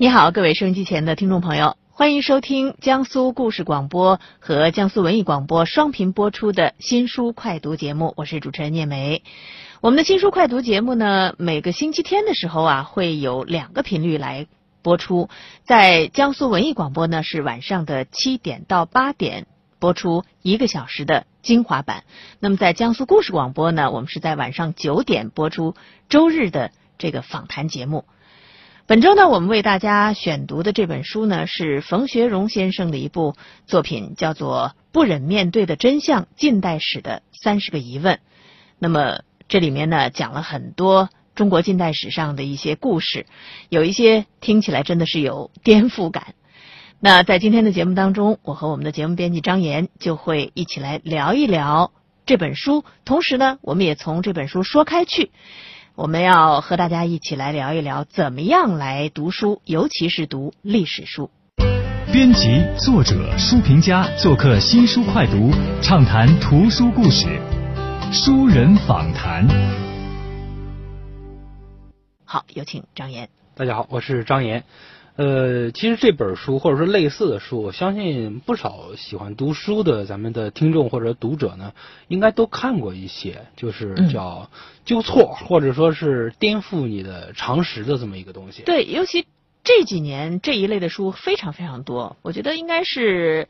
你好，各位收音机前的听众朋友，欢迎收听江苏故事广播和江苏文艺广播双频播出的新书快读节目，我是主持人聂梅。我们的新书快读节目呢，每个星期天的时候啊，会有两个频率来播出，在江苏文艺广播呢是晚上的七点到八点播出一个小时的精华版，那么在江苏故事广播呢，我们是在晚上九点播出周日的这个访谈节目。本周呢，我们为大家选读的这本书呢，是冯学荣先生的一部作品，叫做《不忍面对的真相：近代史的三十个疑问》。那么这里面呢，讲了很多中国近代史上的一些故事，有一些听起来真的是有颠覆感。那在今天的节目当中，我和我们的节目编辑张岩就会一起来聊一聊这本书，同时呢，我们也从这本书说开去。我们要和大家一起来聊一聊，怎么样来读书，尤其是读历史书。编辑、作者、书评家做客新书快读，畅谈图书故事，书人访谈。好，有请张岩。大家好，我是张岩。呃，其实这本书或者说类似的书，我相信不少喜欢读书的咱们的听众或者读者呢，应该都看过一些，就是叫纠错或者说是颠覆你的常识的这么一个东西。对，尤其这几年这一类的书非常非常多，我觉得应该是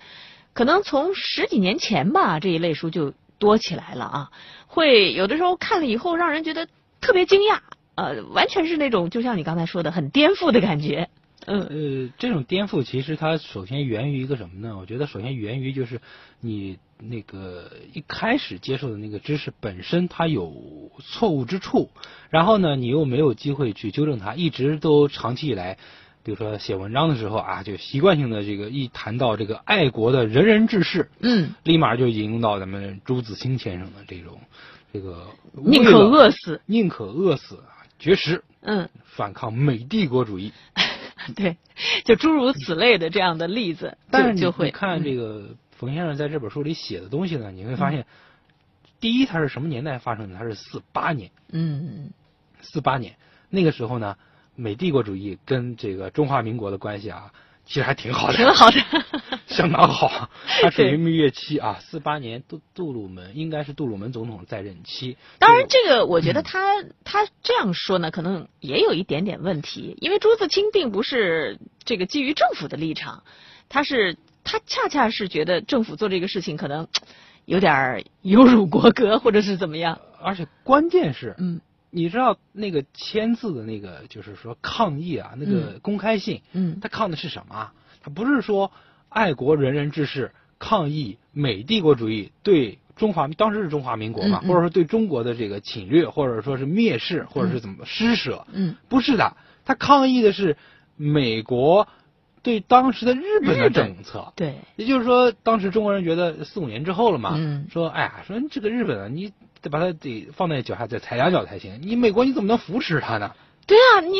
可能从十几年前吧，这一类书就多起来了啊。会有的时候看了以后，让人觉得特别惊讶，呃，完全是那种就像你刚才说的，很颠覆的感觉。嗯呃，这种颠覆其实它首先源于一个什么呢？我觉得首先源于就是你那个一开始接受的那个知识本身它有错误之处，然后呢你又没有机会去纠正它，一直都长期以来，比如说写文章的时候啊，就习惯性的这个一谈到这个爱国的仁人志士，嗯，立马就引用到咱们朱自清先生的这种这个宁可饿死，宁可饿死绝食，嗯，反抗美帝国主义。对，就诸如此类的这样的例子，但是就会看这个冯先生在这本书里写的东西呢，你会发现，第一，他是什么年代发生的？他是四八年，嗯，四八年那个时候呢，美帝国主义跟这个中华民国的关系啊。其实还挺好的，挺好的，相当好。他属于蜜月期啊，四八年杜杜鲁门应该是杜鲁门总统在任期。当然，这个我觉得他他这样说呢，可能也有一点点问题，因为朱自清并不是这个基于政府的立场，他是他恰恰是觉得政府做这个事情可能有点有辱国格，或者是怎么样。而且关键是，嗯。你知道那个签字的那个，就是说抗议啊，那个公开信，嗯，他抗的是什么？他不是说爱国仁人志士抗议美帝国主义对中华当时是中华民国嘛，或者说对中国的这个侵略，或者说是蔑视，或者是怎么施舍？嗯，不是的，他抗议的是美国对当时的日本的政策。对，也就是说，当时中国人觉得四五年之后了嘛，嗯，说哎呀，说这个日本啊，你。得把它得放在脚下再踩两脚才行。你美国你怎么能扶持他呢？对啊，你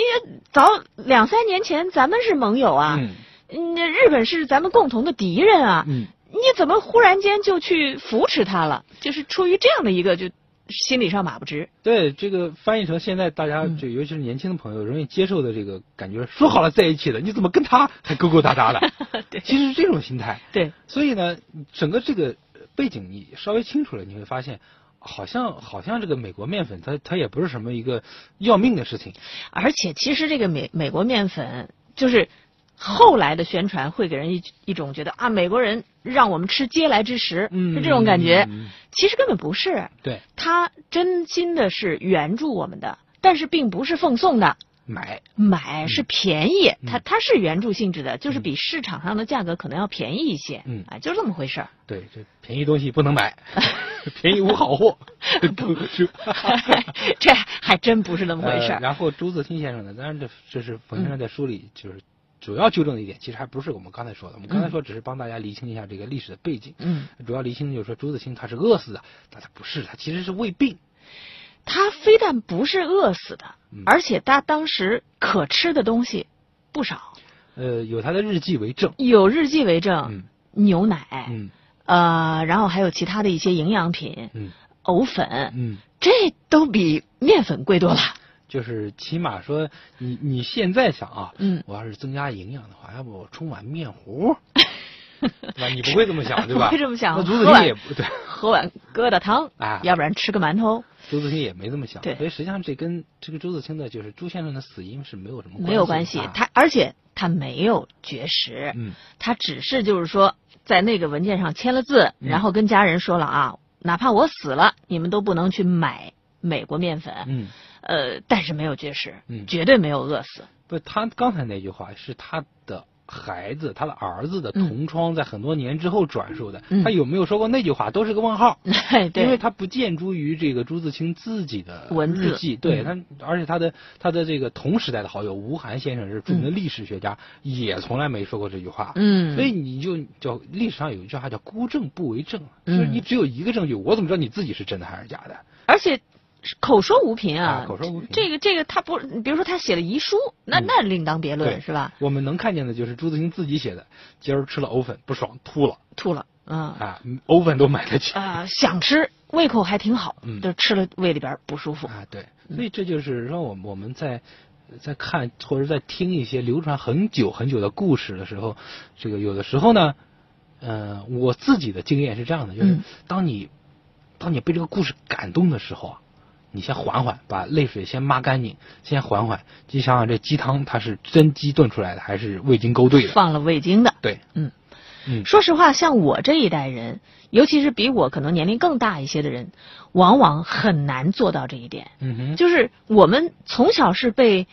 早两三年前咱们是盟友啊，嗯，日本是咱们共同的敌人啊，嗯，你怎么忽然间就去扶持他了？就是出于这样的一个就心理上马不直。对，这个翻译成现在大家就尤其是年轻的朋友容易接受的这个感觉，说好了在一起的，你怎么跟他还勾勾搭搭的？对，其实是这种心态。对，所以呢，整个这个背景你稍微清楚了，你会发现。好像好像这个美国面粉，它它也不是什么一个要命的事情。而且其实这个美美国面粉，就是后来的宣传会给人一一种觉得啊，美国人让我们吃嗟来之食，是这种感觉。其实根本不是。对。他真心的是援助我们的，但是并不是奉送的。买买是便宜，它它是援助性质的，就是比市场上的价格可能要便宜一些。嗯，啊，就这么回事儿。对，这便宜东西不能买，便宜无好货。这还真不是那么回事儿。然后朱自清先生呢，当然这这是冯先生在书里就是主要纠正的一点，其实还不是我们刚才说的。我们刚才说只是帮大家厘清一下这个历史的背景。嗯，主要厘清就是说朱自清他是饿死的，但他不是，他其实是胃病。他非但不是饿死的，而且他当时可吃的东西不少。呃，有他的日记为证。有日记为证。嗯。牛奶。嗯。呃，然后还有其他的一些营养品。嗯。藕粉。嗯。这都比面粉贵多了。就是起码说你你现在想啊，嗯我要是增加营养的话，要不我冲碗面糊，对吧？你不会这么想，对吧？不会这么想那朱自喝碗清也不对，喝碗疙瘩汤，啊要不然吃个馒头，朱自清也没这么想。对所以实际上这跟这个朱自清的就是朱先生的死因是没有什么没有关系。啊他而且他没有绝食，嗯他只是就是说在那个文件上签了字，嗯然后跟家人说了啊，哪怕我死了，你们都不能去买美国面粉。嗯，呃，但是没有绝食，嗯绝对没有饿死。不，他刚才那句话是他的孩子，他的儿子的嗯同窗在很多年之后转述的。嗯他有没有说过那句话，都是个问号。对，因为他不见诸于这个朱自清自己的文字记，对嗯他，而且他的他的这个同时代的好友吴晗先生是著名的历史学家，也从来没说过这句话。嗯，所以你就叫历史上有一句话叫“孤证不为证”，嗯就是你只有一个证据，我怎么知道你自己是真的还是假的？而且口说无凭啊，啊口说无凭。这个这个他不，比如说他写了遗书，那嗯。那另当别论是吧？我们能看见的就是朱自清自己写的，今儿吃了藕粉不爽吐了。吐了，嗯。啊，藕粉都买得起。啊、想吃，胃口还挺好，嗯。就吃了胃里边不舒服。啊，对，所以这就是说，我们我们在在看或者在听一些流传很久很久的故事的时候，这个有的时候呢，呃，我自己的经验是这样的，就是嗯。当你、当你被这个故事感动的时候啊，你先缓缓，把泪水先抹干净，先缓缓，你想想这鸡汤它是真鸡炖出来的，还是味精勾兑的？放了味精的，对，嗯。嗯。说实话，像我这一代人，尤其是比我可能年龄更大一些的人，往往很难做到这一点。嗯哼，就是我们从小是被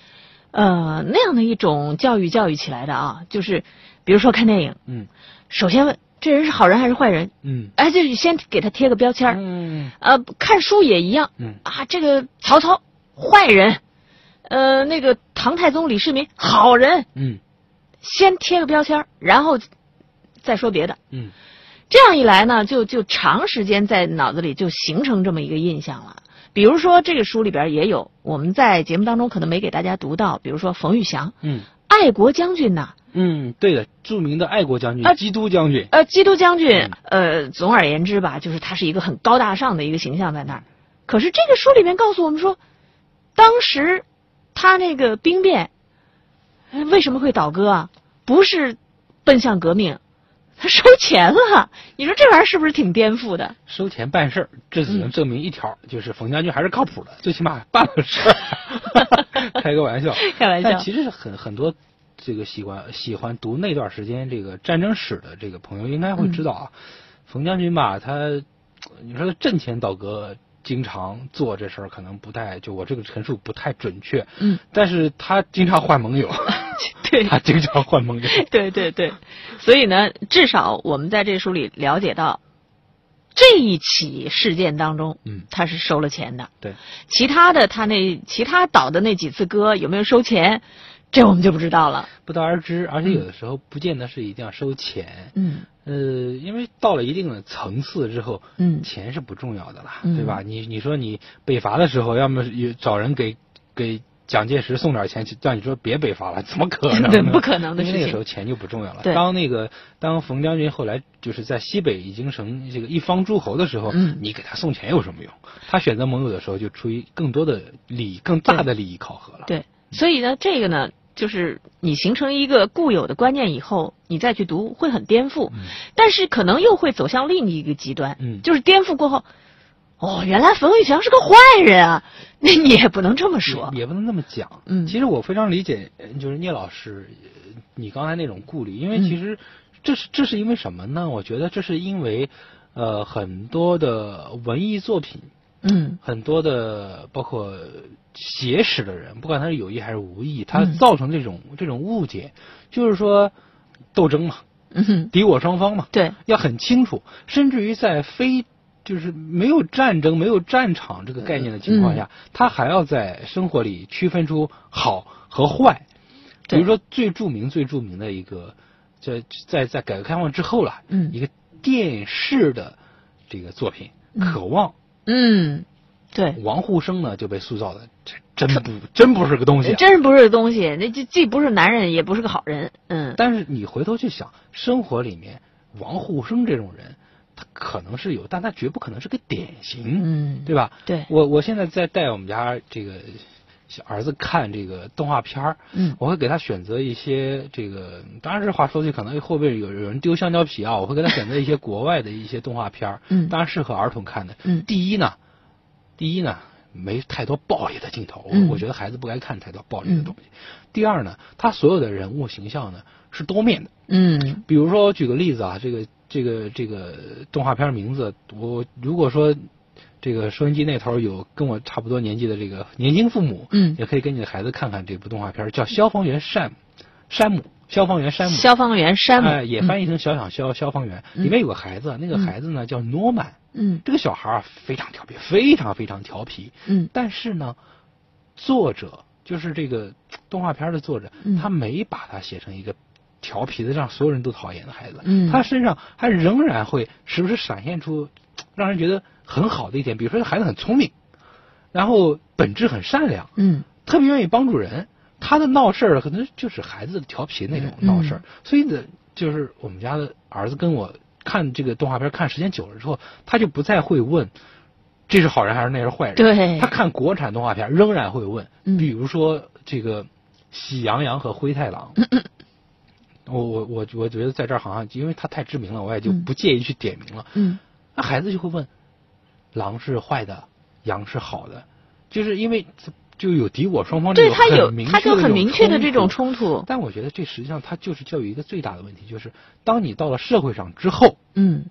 呃那样的一种教育教育起来的啊，就是比如说看电影，嗯。首先问这人是好人还是坏人，嗯。哎，就是先给他贴个标签儿。嗯。呃，看书也一样。嗯。啊，这个曹操坏人，呃，那个唐太宗李世民好人，嗯。先贴个标签儿，然后再说别的。嗯。这样一来呢，就就长时间在脑子里就形成这么一个印象了。比如说，这个书里边也有，我们在节目当中可能没给大家读到，比如说冯玉祥，嗯爱国将军呐、嗯，对的，著名的爱国将军，啊基督将军。呃，基督将军嗯，呃，总而言之吧，就是他是一个很高大上的一个形象在那儿。可是这个书里面告诉我们说，当时他那个兵变呃为什么会倒戈啊？不是奔向革命，他收钱了。你说这玩意儿是不是挺颠覆的？收钱办事儿，这只嗯能证明一条，就是冯将军还是靠谱的，最起码办了事儿。开个玩笑，开玩笑。但其实很很多这个喜欢喜欢读那段时间这个战争史的这个朋友应该会知道啊，冯将军吧，他你说他阵前倒戈。经常做这事儿可能不太，就我这个陈述不太准确，嗯，但是他经常换盟友，对。他经常换盟友，对对对，所以呢，至少我们在这书里了解到，这一起事件当中，嗯他是收了钱的。对，其他的他那其他倒的那几次歌有没有收钱，这我们就不知道了。不得而知，而且有的时候不见得是一定要收钱，嗯呃，因为到了一定的层次之后，嗯钱是不重要的了，嗯对吧？你你说你北伐的时候，要么有找人给给蒋介石送点钱，让你说别北伐了，怎么可能？对不可能的因为那个时候钱就不重要了。对当那个当冯将军后来就是在西北已经成这个一方诸侯的时候，嗯你给他送钱有什么用？他选择盟友的时候，就出于更多的利益、更大的利益考核了。对，所以呢，这个呢，就是你形成一个固有的观念以后，你再去读会很颠覆，嗯但是可能又会走向另一个极端，嗯就是颠覆过后，哦，原来冯玉祥是个坏人啊，那你也不能这么说也，也不能那么讲。嗯。其实我非常理解，呃就是聂老师呃你刚才那种顾虑，因为嗯其实这是这是因为什么呢？我觉得这是因为呃很多的文艺作品，嗯很多的包括写史的人，不管他是有意还是无意，他嗯。造成这种、这种误解，就是说斗争嘛，嗯哼，敌我双方嘛，对，要很清楚，甚至于在非就是没有战争、没有战场这个概念的情况下，嗯他还要在生活里区分出好和坏。比如说最著名、最著名的一个，在在在改革开放之后了，嗯一个电视的这个作品嗯《渴望》，嗯，对。王沪生呢就被塑造的这真不真不是个东西、啊。真不是个东西，那就既不是男人，也不是个好人。嗯，但是你回头去想，生活里面王沪生这种人，他可能是有，但他绝不可能是个典型，嗯对吧？对我我现在在带我们家这个小儿子看这个动画片儿，嗯我会给他选择一些这个，当然这话说出去可能会不会有有人丢香蕉皮啊？我会给他选择一些国外的一些动画片儿，嗯当然适合儿童看的。嗯第一呢，第一呢，没太多暴力的镜头，我嗯。我觉得孩子不该看太多暴力的东西。第二呢，他所有的人物形象呢是多面的，嗯。比如说我举个例子啊，这个这个这个动画片名字，我如果说这个收音机那头有跟我差不多年纪的这个年轻父母，嗯。也可以跟你的孩子看看这部动画片，叫《消防员山姆》，山姆，消防员山姆，消防员山姆。哎，也翻译成小小消消防员。嗯。里面有个孩子，那个孩子呢叫诺曼，嗯。这个小孩啊非常调皮，非常非常调皮，嗯。但是呢，作者就是这个动画片的作者，嗯。他没把他写成一个调皮的让所有人都讨厌的孩子，嗯。他身上还仍然会时不时闪现出让人觉得很好的一点，比如说这孩子很聪明，然后本质很善良，嗯。特别愿意帮助人。他的闹事儿可能就是孩子调皮那种嗯。闹事儿，所以呢，就是我们家的儿子跟我看这个动画片看时间久了之后，他就不再会问这是好人还是那是坏人。对。他看国产动画片仍然会问，嗯。比如说这个《喜羊羊和灰太狼》我我我我觉得在这儿好像因为他太知名了，我也就嗯。不介意去点名了。嗯。那孩子就会问，狼是坏的，羊是好的，就是因为就有敌我双方这种对他就很明确的这种冲突。但我觉得这实际上它就是教育一个最大的问题，就是当你到了社会上之后，嗯。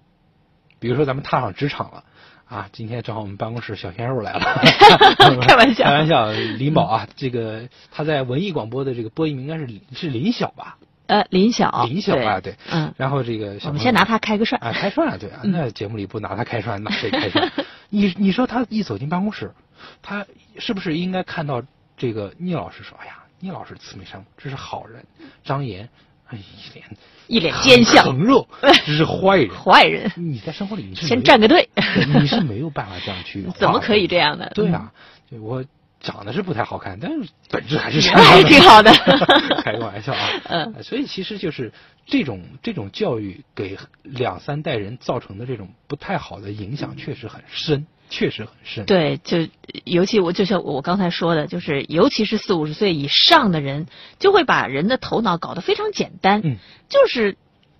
比如说咱们踏上职场了。啊，今天正好我们办公室小鲜肉来了，开玩笑。开玩笑，林宝啊，这个他在文艺广播的这个播音应该是是林晓吧？呃林晓。林晓啊，对，嗯。然后这个我们先拿他开个涮。啊，开涮啊，对啊，嗯。那节目里不拿他开涮，拿谁开涮？你你说他一走进办公室，他是不是应该看到这个聂老师说：“哎呀，聂老师慈眉善目，这是好人。”张岩，哎，一脸一脸奸相横肉，这是坏人。坏人，你在生活里你是先站个队，你是没有办法这样去，怎么可以这样呢？对啊，我长得是不太好看，但是本质还是挺好的。开个玩笑啊，嗯呃所以其实就是这种这种教育给两三代人造成的这种不太好的影响，确实很深，确实很深。，对，就尤其我就像我刚才说的，就是尤其是四五十岁以上的人，就会把人的头脑搞得非常简单，嗯，就是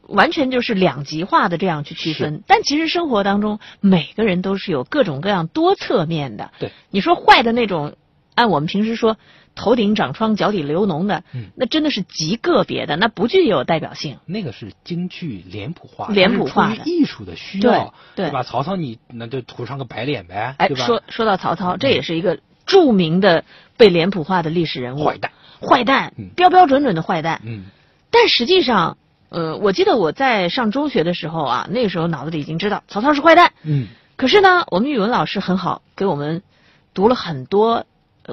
完全就是两极化的这样去区分。但其实生活当中，每个人都是有各种各样多侧面的。对，你说坏的那种，按我们平时说头顶长疮、脚底流脓的，嗯那真的是极个别的，那不具有代表性。那个是京剧脸谱化，脸谱化艺术的需要，对对吧？曹操你那就涂上个白脸呗，哎，对吧？说说到曹操，这也是一个著名的被脸谱化的历史人物，坏蛋，坏蛋嗯，标标准准的坏蛋。嗯但实际上，呃，我记得我在上中学的时候啊，那个时候脑子里已经知道曹操是坏蛋。嗯可是呢，我们语文老师很好，给我们读了很多呃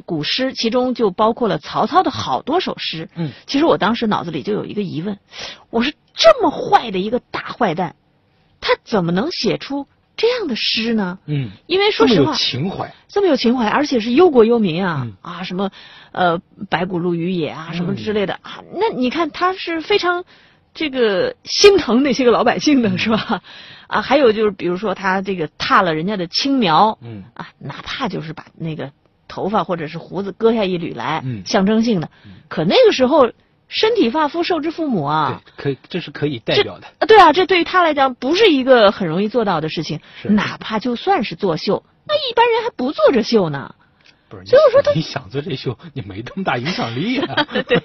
古诗，其中就包括了曹操的好多首诗。嗯，其实我当时脑子里就有一个疑问：我是这么坏的一个大坏蛋，他怎么能写出这样的诗呢？嗯，因为说这么有实话，情怀，这么有情怀，而且是忧国忧民啊、嗯啊，什么呃白骨露于野啊，什么之类的、啊。那你看他是非常这个心疼那些个老百姓的，嗯是吧？啊，还有就是比如说他这个踏了人家的青苗，嗯啊，哪怕就是把那个头发或者是胡子割下一缕来，嗯象征性的。可那个时候身体发肤受之父母啊，对，可以，这是可以代表的，啊，对啊，这对于他来讲不是一个很容易做到的事情。是哪怕就算是作秀，那一般人还不做这秀呢。不是？所以我说他你想做这秀，你没这么大影响力啊。对，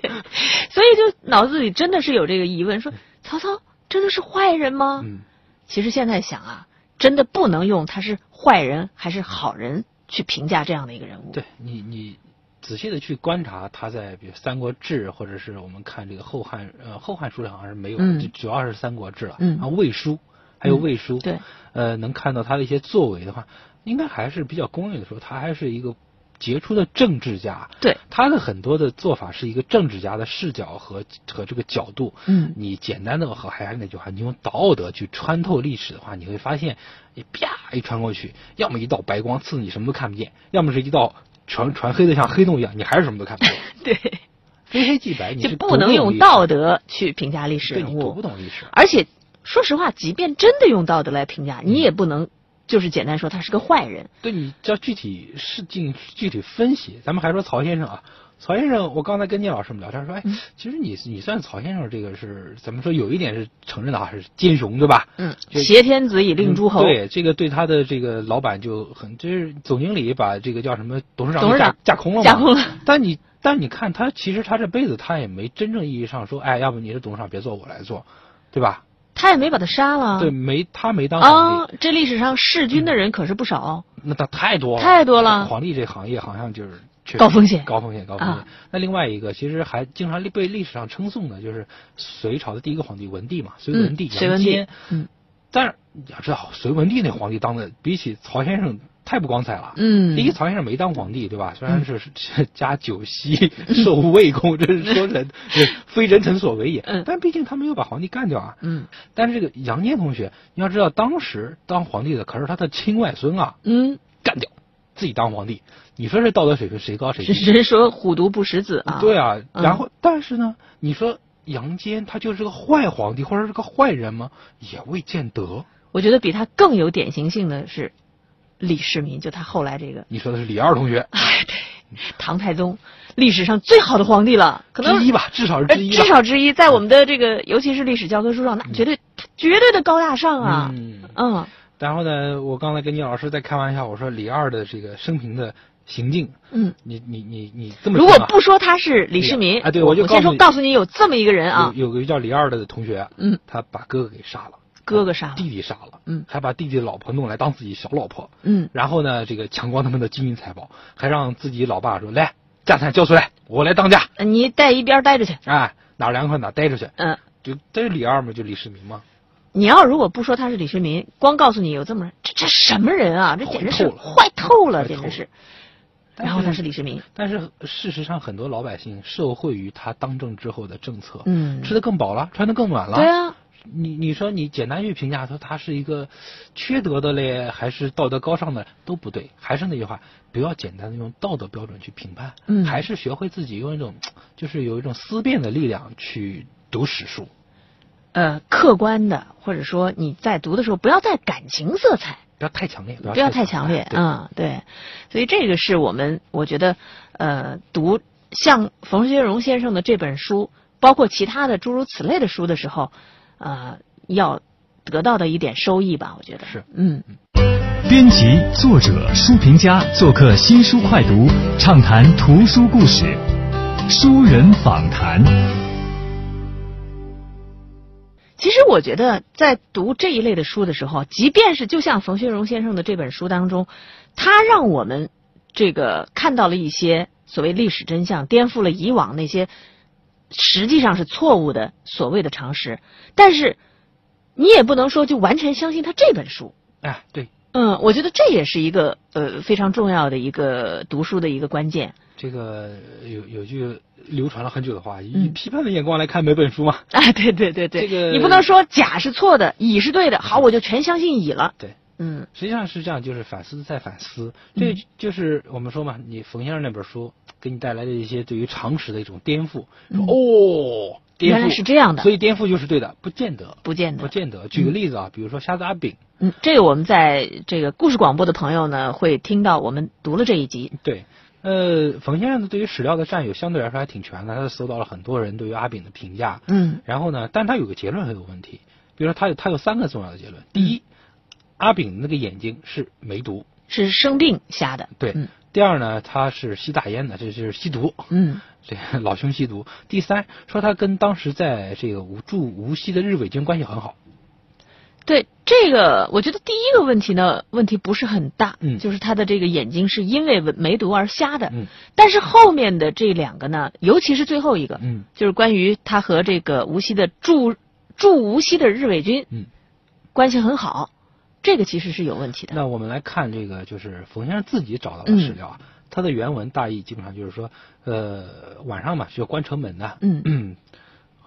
所以就脑子里真的是有这个疑问：说曹操真的是坏人吗？嗯其实现在想啊，真的不能用他是坏人还是好人去评价这样的一个人物。对你，你仔细的去观察他在比如《三国志》或者是我们看这个《后汉》呃，《后汉书》里好像是没有，嗯就主要是《三国志》了。嗯啊，《魏书》还有《嗯魏书》对，呃，能看到他的一些作为的话，应该还是比较公认的说，他还是一个杰出的政治家。对，他的很多的做法是一个政治家的视角和和这个角度。嗯你简单的和还是那句话，你用道德去穿透历史的话，你会发现，你啪一穿过去，要么一道白光刺你什么都看不见，要么是一道全全黑的像黑洞一样，你还是什么都看不见。对，非黑即白，你就不能用道，德去评价历史人物对你读不。懂历史。而且说实话，即便真的用道德来评价，你也不能就是简单说他是个坏人。对你要具体事情具体分析，咱们还说曹先生啊。曹先生，我刚才跟聂老师们聊天说，哎，其实你你算曹先生这个是怎么说？有一点是承认的啊，是奸雄，对吧？嗯，挟天子以令诸侯。对，这个对他的这个老板就很，就是总经理把这个叫什么董事长董事长架空了嘛。架空了。但你但你看他，其实他这辈子他也没真正意义上说，哎，要不你是董事长，别做我来做，对吧？他也没把他杀了。对，没他没当皇帝。这历史上弑君的人可是不少。那他太多了。太多了。皇帝这行业好像就是。高风险，高风险，高风险。那另外一个，其实还经常被历史上称颂的，就是隋朝的第一个皇帝文帝嘛，隋文帝杨坚。嗯，但是你要知道，隋文帝那皇帝当的比起曹先生太不光彩了。嗯，第一，曹先生没当皇帝，对吧？虽然是加九锡受魏公，这是说人非人臣所为也。嗯，但毕竟他没有把皇帝干掉啊。嗯，但是这个杨坚同学，你要知道，当时当皇帝的可是他的亲外孙啊。嗯，干掉。自己当皇帝，你说这道德水平谁高谁低？人说虎毒不食子啊。对啊，然后但是呢，你说杨坚他就是个坏皇帝，或者是个坏人吗？也未见得。我觉得比他更有典型性的是李世民，就他后来这个。你说的是李二同学？哎，对，唐太宗，历史上最好的皇帝了，可能之一吧，至少是之一。至少之一，在我们的这个，尤其是历史教科书上，那绝对绝对的高大上啊。嗯嗯。然后呢，我刚才跟你老师在开玩笑，我说李二的这个生平的行径，嗯，你你你你这么如果不说他是李世民，啊，对，我就先说告诉你有这么一个人啊，有有个叫李二的同学，嗯，他把哥哥给杀了，哥哥杀了，弟弟杀了，嗯，还把弟弟的老婆弄来当自己小老婆，嗯，然后呢，这个抢光他们的金银财宝，还让自己老爸说来家产交出来，我来当家，你带一边待着去，哎，哪凉快哪待着去，嗯，就这是李二嘛，就李世民嘛。你要如果不说他是李世民，光告诉你有这么人，这这什么人啊？这简直是坏透了，简直是。然后他是李世民，但是事实上很多老百姓受惠于他当政之后的政策，嗯，吃的更饱了，穿的更暖了。对啊，你你说你简单去评价说他是一个缺德的嘞，还是道德高尚的都不对。还是那句话，不要简单的用道德标准去评判，嗯，还是学会自己用一种就是有一种思辨的力量去读史书。呃，客观的，或者说你在读的时候，不要带感情色彩，不要太强烈，不要太强烈，嗯，对。所以这个是我们，我觉得，呃，读像冯学荣先生的这本书，包括其他的诸如此类的书的时候，呃，要得到的一点收益吧，我觉得是，嗯。编辑、作者、书评家做客新书快读，畅谈图书故事，书人访谈。其实我觉得，在读这一类的书的时候，即便是就像冯学荣先生的这本书当中，他让我们这个看到了一些所谓历史真相，颠覆了以往那些实际上是错误的所谓的常识。但是你也不能说就完全相信他这本书。哎，对，嗯，我觉得这也是一个呃非常重要的一个读书的一个关键。这个有有句。流传了很久的话，以批判的眼光来看每本书嘛。啊，对对对对，这个你不能说甲是错的，乙是对的，好，我就全相信乙了。对，嗯，实际上是这样，就是反思再反思。这就是我们说嘛，你冯先生那本书给你带来的一些对于常识的一种颠覆。说哦，原来是这样的，所以颠覆就是对的，不见得，不见得，不见得。举个例子啊，比如说瞎子阿炳。嗯，这个我们在这个故事广播的朋友呢，会听到我们读了这一集。对。呃，冯先生呢，对于史料的占有相对来说还挺全的，他搜到了很多人对于阿炳的评价。嗯。然后呢，但他有个结论很有问题，比如说他有他有三个重要的结论。第一，阿炳那个眼睛是梅毒，是生病瞎的。对。第二呢，他是吸大烟的，这就是吸毒。嗯。这老兄吸毒。第三，说他跟当时在这个无驻无锡的日伪军关系很好。对这个，我觉得第一个问题呢，问题不是很大，嗯，就是他的这个眼睛是因为梅毒而瞎的，嗯，但是后面的这两个呢，尤其是最后一个，嗯，就是关于他和这个无锡的驻驻无锡的日伪军，嗯，关系很好，这个其实是有问题的。那我们来看这个，就是冯先生自己找到的史料啊，他的原文大意基本上就是说，呃，晚上嘛需要关城门的，嗯嗯。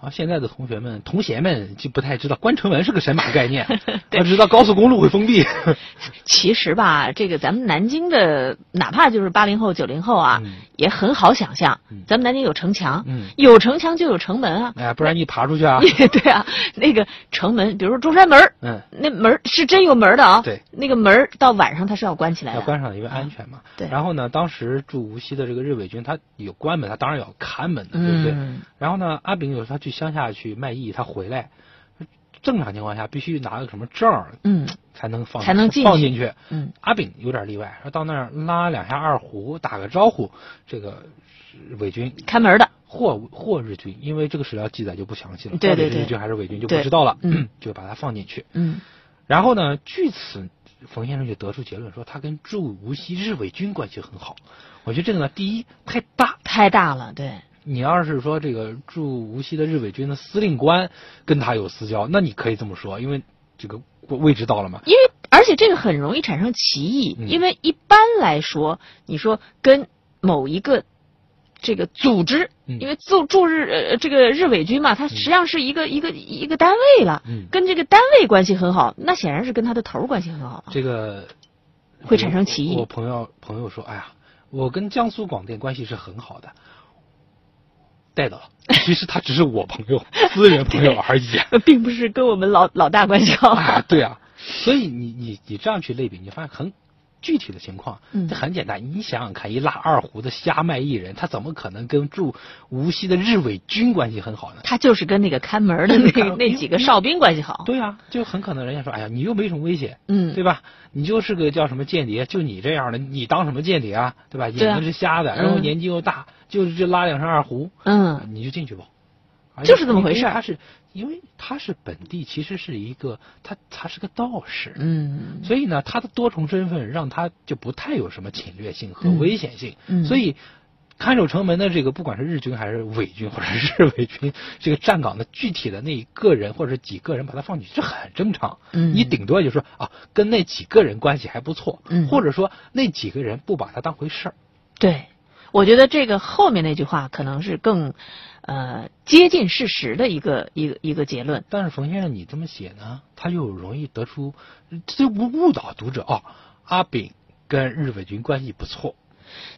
啊，现在的同学们、同学们就不太知道关城门是个神马概念，他知道高速公路会封闭。其实吧，这个咱们南京的，哪怕就是八零后、九零后啊，也很好想象嗯，咱们南京有城墙，嗯有城墙就有城门啊。哎，不然你爬出去啊？对啊，那个城门，比如说中山门嗯，那门是真有门的啊。对，那个门到晚上它是要关起来的。要关上的，因为安全嘛。对然后呢，当时驻无锡的这个日伪军，他有关门，他当然要看门的，对不对？嗯然后呢，阿炳有时候他去乡下去卖艺，他回来，正常情况下必须拿个什么证儿嗯才能放才能进去放进去。嗯阿炳有点例外，说到那儿拉两下二胡，打个招呼，这个伪军开门的。或或日军，因为这个史料记载就不详细了，对对对到底是日军还是伪军就不知道了，嗯 就把它放进去。嗯然后呢，据此，冯先生就得出结论说，他跟驻无锡日伪军关系很好。我觉得这个呢，第一太大，太大了，对。你要是说这个驻无锡的日伪军的司令官跟他有私交，那你可以这么说，因为这个位置到了嘛。因为而且这个很容易产生歧义，嗯。因为一般来说，你说跟某一个这个组织，嗯。因为驻驻日呃这个日伪军嘛，它实际上是一个、一个一个单位了，嗯。跟这个单位关系很好，那显然是跟他的头儿关系很好了。这个会产生歧义。我我朋友朋友说，哎呀，我跟江苏广电关系是很好的，带到了。其实他只是我朋友，私人朋友而已。呃并不是跟我们老老大关系好。啊，对啊，所以你你你这样去类比，你发现很具体的情况，嗯这很简单。你想想看，一拉二胡的瞎卖艺人，他怎么可能跟驻无锡的日伪军关系很好呢？他就是跟那个看门的那个 那几个哨兵关系好。对啊，就很可能人家说，哎呀，你又没什么危险，嗯对吧？你就是个叫什么间谍，就你这样的，你当什么间谍啊？对吧？眼睛是瞎的，嗯然后年纪又大，就是这拉两声二胡，嗯，你就进去吧。就是这么回事儿他是因为他是本地，其实是一个他他是个道士，嗯。所以呢，他的多重身份让他就不太有什么侵略性和嗯。危险性。嗯。所以，看守城门的这个，不管是日军还是伪军，或者是日伪军，这个站岗的具体的那一个人或者几个人把他放进去，这很正常。嗯。你顶多就说啊，跟那几个人关系还不错，嗯。或者说那几个人不把他当回事儿。对，我觉得这个后面那句话可能是更，呃，接近事实的一个一个一个结论。但是冯先生你这么写呢，他又容易得出，这就不误导读者哦。阿炳跟日伪军关系不错，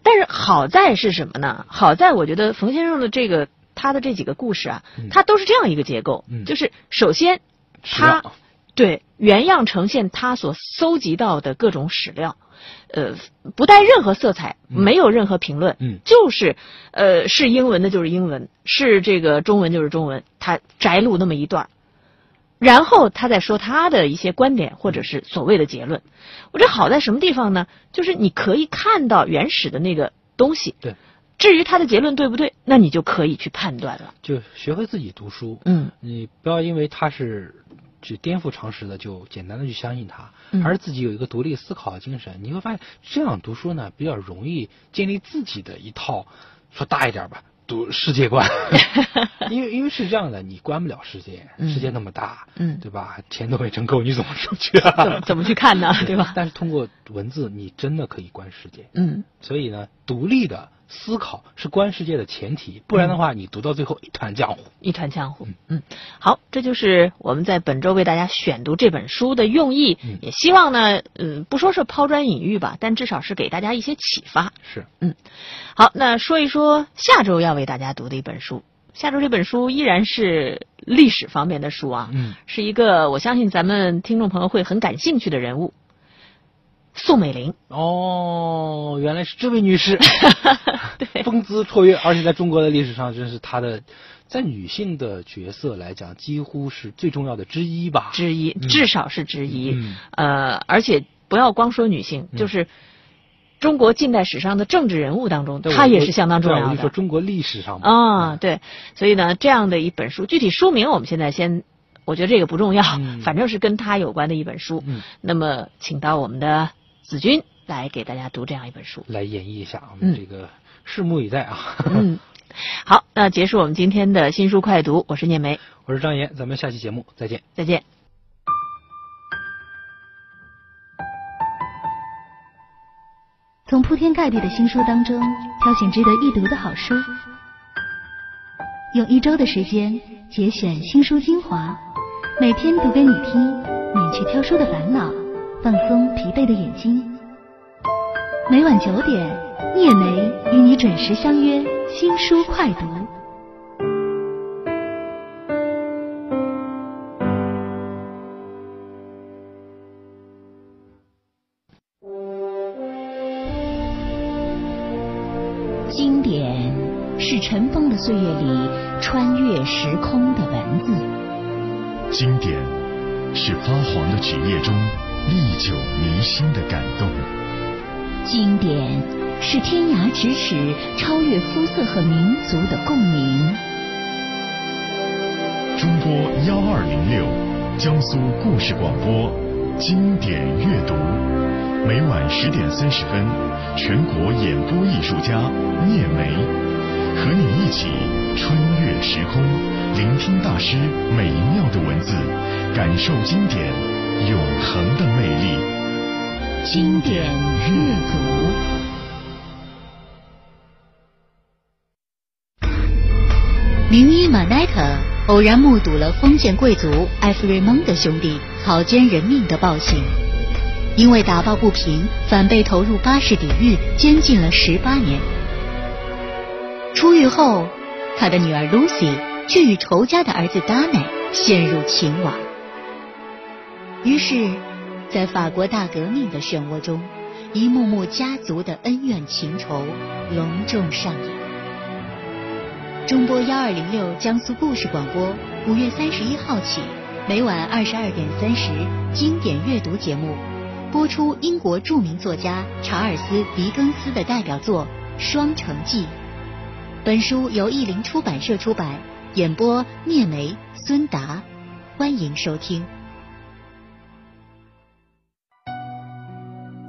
但是好在是什么呢？好在我觉得冯先生的这个他的这几个故事啊，嗯他都是这样一个结构，嗯就是首先他对原样呈现他所搜集到的各种史料，呃，不带任何色彩，嗯没有任何评论，嗯就是呃是英文的就是英文，是这个中文就是中文，他摘录那么一段然后他再说他的一些观点或者是所谓的结论。我这好在什么地方呢？就是你可以看到原始的那个东西，对，至于他的结论对不对，那你就可以去判断了。就学会自己读书。嗯你不要因为他是去颠覆常识的，就简单的去相信他，嗯而是自己有一个独立思考的精神。你会发现，这样读书呢，比较容易建立自己的一套，说大一点吧，读世界观。因为因为是这样的，你观不了世界，嗯世界那么大，嗯对吧？钱都没挣够，你怎么出去啊？怎么怎么去看呢？对吧？但是通过文字，你真的可以观世界。嗯所以呢，独立的思考是观世界的前提，不然的话，你读到最后一团浆糊。一团浆糊。嗯，好，这就是我们在本周为大家选读这本书的用意，嗯也希望呢，嗯，不说是抛砖引玉吧，但至少是给大家一些启发。是，嗯好，那说一说下周要为大家读的一本书。下周这本书依然是历史方面的书啊，嗯，是一个我相信咱们听众朋友会很感兴趣的人物，宋美龄。哦，原来是这位女士，对风姿绰约，而且在中国的历史上，真是她的，在女性的角色来讲，几乎是最重要的之一吧。之一，嗯至少是之一。嗯呃，而且不要光说女性，嗯就是中国近代史上的政治人物当中，对她也是相当重要的我就说。中国历史上嘛啊，，对，所以呢，这样的一本书，具体书名我们现在先，我觉得这个不重要，嗯反正是跟她有关的一本书。嗯，那么，请到我们的子君来给大家读这样一本书。来演绎一下，我嗯们这个拭目以待啊。嗯，好，那结束我们今天的新书快读，我是聂梅，我是张岩，咱们下期节目再见。再见。从铺天盖地的新书当中挑选值得一读的好书，用一周的时间节选新书精华，每天读给你听，免去挑书的烦恼，放松疲惫的眼睛。每晚九点，聂梅与你准时相约新书快读。经典是尘封的岁月里穿越时空的文字，经典是发黄的纸页中历久弥新的感动，经典是天涯咫尺超越肤色和民族的共鸣。中波幺二零六，江苏故事广播，经典阅读，每晚十点三十分，全国演播艺术家聂梅和你一起穿越时空，聆听大师美妙的文字，感受经典永恒的魅力。经典阅读。名医马奈特偶然目睹了封建贵族埃弗瑞蒙的兄弟草菅人命的暴行，因为打抱不平，反被投入巴士底狱，监禁了十八年。出狱后，他的女儿 Lucy 却与仇家的儿子 d a n 陷入情网。于是，在法国大革命的漩涡中，一幕幕家族的恩怨情仇隆重上演。中波幺二零六江苏故事广播，五月三十一号起，每晚二十二点三十，经典阅读节目播出英国著名作家查尔斯·狄更斯的代表作《双城记》。本书由译林出版社出版，演播聂梅、孙达，欢迎收听。